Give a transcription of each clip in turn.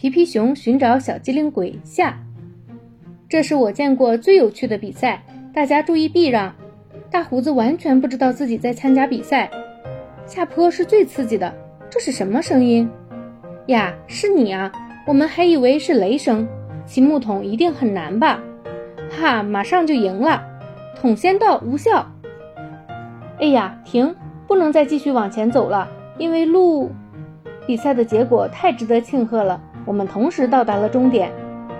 皮皮熊寻找小机灵鬼下，这是我见过最有趣的比赛，大家注意避让。大胡子完全不知道自己在参加比赛。下坡是最刺激的，这是什么声音？呀，是你啊！我们还以为是雷声。骑木桶一定很难吧？哈，马上就赢了。桶先到，无效。哎呀，停！不能再继续往前走了，因为路……比赛的结果太值得庆贺了。我们同时到达了终点。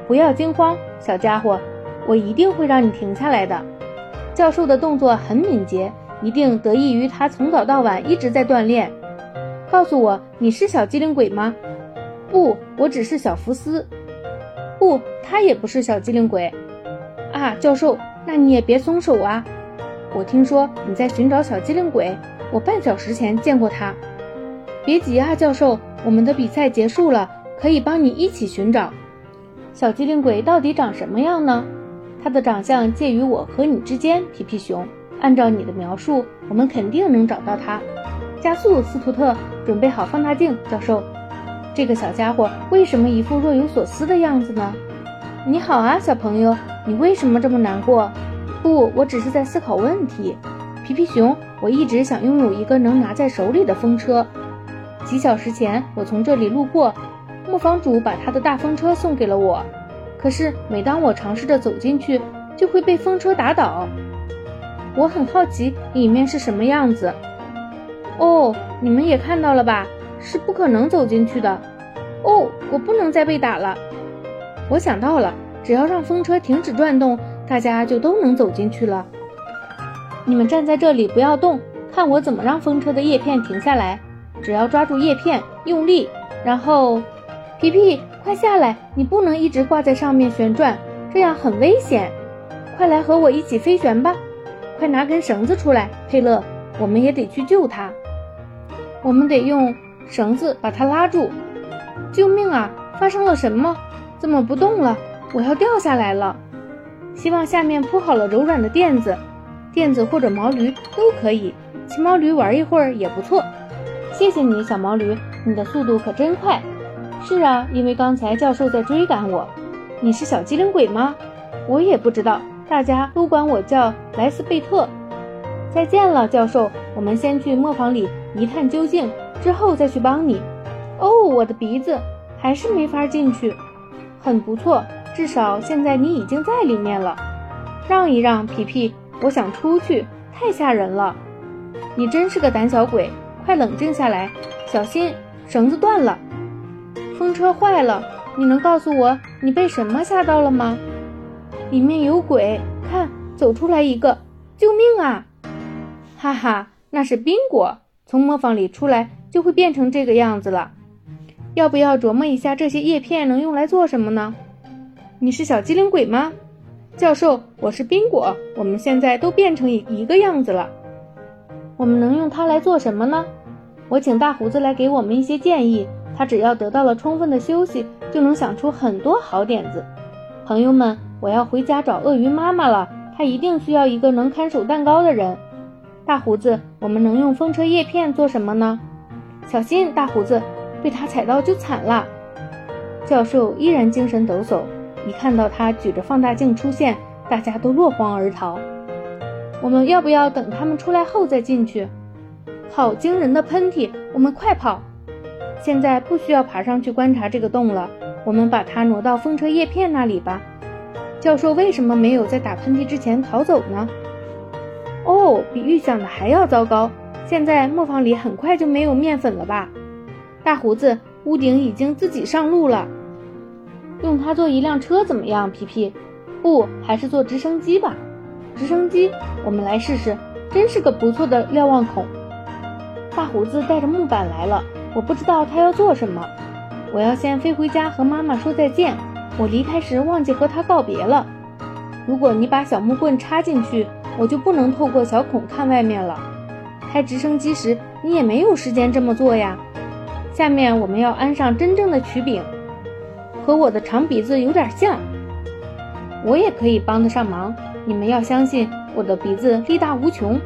不要惊慌，小家伙，我一定会让你停下来的。教授的动作很敏捷，一定得益于他从早到晚一直在锻炼。告诉我，你是小机灵鬼吗？不，我只是小福斯。不，他也不是小机灵鬼。啊，教授，那你也别松手啊！我听说你在寻找小机灵鬼，我半小时前见过他。别急啊，教授，我们的比赛结束了，可以帮你一起寻找。小机灵鬼到底长什么样呢？他的长相介于我和你之间，皮皮熊。按照你的描述，我们肯定能找到他。加速，斯图特，准备好放大镜，教授。这个小家伙为什么一副若有所思的样子呢？你好啊，小朋友，你为什么这么难过？不，我只是在思考问题。皮皮熊，我一直想拥有一个能拿在手里的风车。几小时前，我从这里路过，磨坊主把他的大风车送给了我。可是每当我尝试着走进去，就会被风车打倒。我很好奇里面是什么样子。哦，你们也看到了吧？是不可能走进去的。哦，我不能再被打了。我想到了，只要让风车停止转动，大家就都能走进去了。你们站在这里不要动，看我怎么让风车的叶片停下来。只要抓住叶片，用力，然后，皮皮，快下来！你不能一直挂在上面旋转，这样很危险。快来和我一起飞旋吧！快拿根绳子出来，佩勒，我们也得去救他。我们得用。绳子把它拉住！救命啊！发生了什么？怎么不动了？我要掉下来了！希望下面铺好了柔软的垫子，垫子或者毛驴都可以。骑毛驴玩一会儿也不错。谢谢你，小毛驴，你的速度可真快。是啊，因为刚才教授在追赶我。你是小机灵鬼吗？我也不知道，大家都管我叫莱斯贝特。再见了，教授。我们先去磨坊里一探究竟。之后再去帮你。哦，我的鼻子还是没法进去。很不错，至少现在你已经在里面了。让一让，皮皮，我想出去，太吓人了。你真是个胆小鬼，快冷静下来，小心绳子断了。风车坏了，你能告诉我你被什么吓到了吗？里面有鬼，看，走出来一个，救命啊！哈哈，那是冰果从磨坊里出来。就会变成这个样子了。要不要琢磨一下这些叶片能用来做什么呢？你是小机灵鬼吗，教授？我是冰果。我们现在都变成一个样子了。我们能用它来做什么呢？我请大胡子来给我们一些建议。他只要得到了充分的休息，就能想出很多好点子。朋友们，我要回家找鳄鱼妈妈了。她一定需要一个能看守蛋糕的人。大胡子，我们能用风车叶片做什么呢？小心，大胡子，被他踩到就惨了。教授依然精神抖擞，一看到他举着放大镜出现，大家都落荒而逃。我们要不要等他们出来后再进去？好惊人的喷嚏！我们快跑！现在不需要爬上去观察这个洞了，我们把它挪到风车叶片那里吧。教授为什么没有在打喷嚏之前逃走呢？哦，比预想的还要糟糕。现在磨坊里很快就没有面粉了吧？大胡子，屋顶已经自己上路了。用它做一辆车怎么样，皮皮？不，还是做直升机吧。直升机，我们来试试。真是个不错的瞭望孔。大胡子带着木板来了，我不知道他要做什么。我要先飞回家和妈妈说再见。我离开时忘记和他告别了。如果你把小木棍插进去，我就不能透过小孔看外面了。开直升机时，你也没有时间这么做呀。下面我们要安上真正的曲柄，和我的长鼻子有点像。我也可以帮得上忙。你们要相信我的鼻子力大无穷。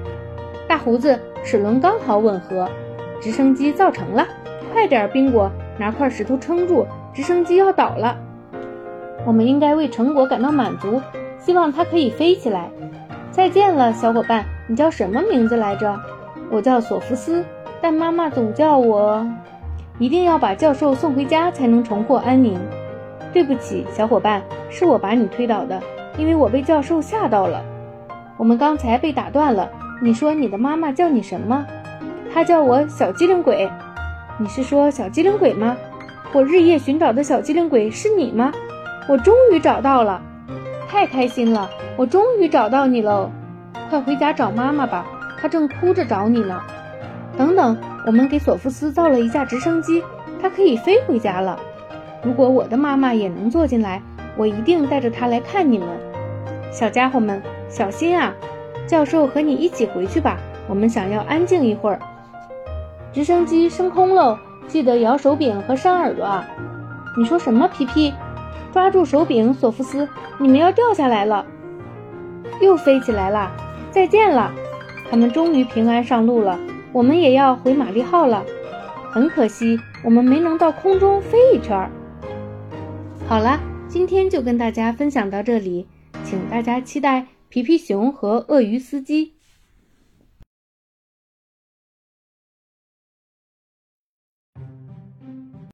大胡子齿轮刚好吻合，直升机造成了。快点，宾果，拿块石头撑住，直升机要倒了。我们应该为成果感到满足，希望它可以飞起来。再见了，小伙伴，你叫什么名字来着？我叫索福斯，但妈妈总叫我……一定要把教授送回家才能重获安宁。对不起，小伙伴，是我把你推倒的，因为我被教授吓到了。我们刚才被打断了。你说你的妈妈叫你什么？他叫我小机灵鬼。你是说小机灵鬼吗？我日夜寻找的小机灵鬼是你吗？我终于找到了，太开心了！我终于找到你喽！快回家找妈妈吧，她正哭着找你呢。等等，我们给索夫斯造了一架直升机，它可以飞回家了。如果我的妈妈也能坐进来，我一定带着她来看你们。小家伙们，小心啊！教授和你一起回去吧，我们想要安静一会儿。直升机升空喽，记得摇手柄和扇耳朵啊！你说什么？皮皮，抓住手柄，索福斯，你们要掉下来了，又飞起来了。再见了，他们终于平安上路了。我们也要回玛丽号了，很可惜，我们没能到空中飞一圈。好了，今天就跟大家分享到这里，请大家期待。皮皮熊和鳄鱼司机。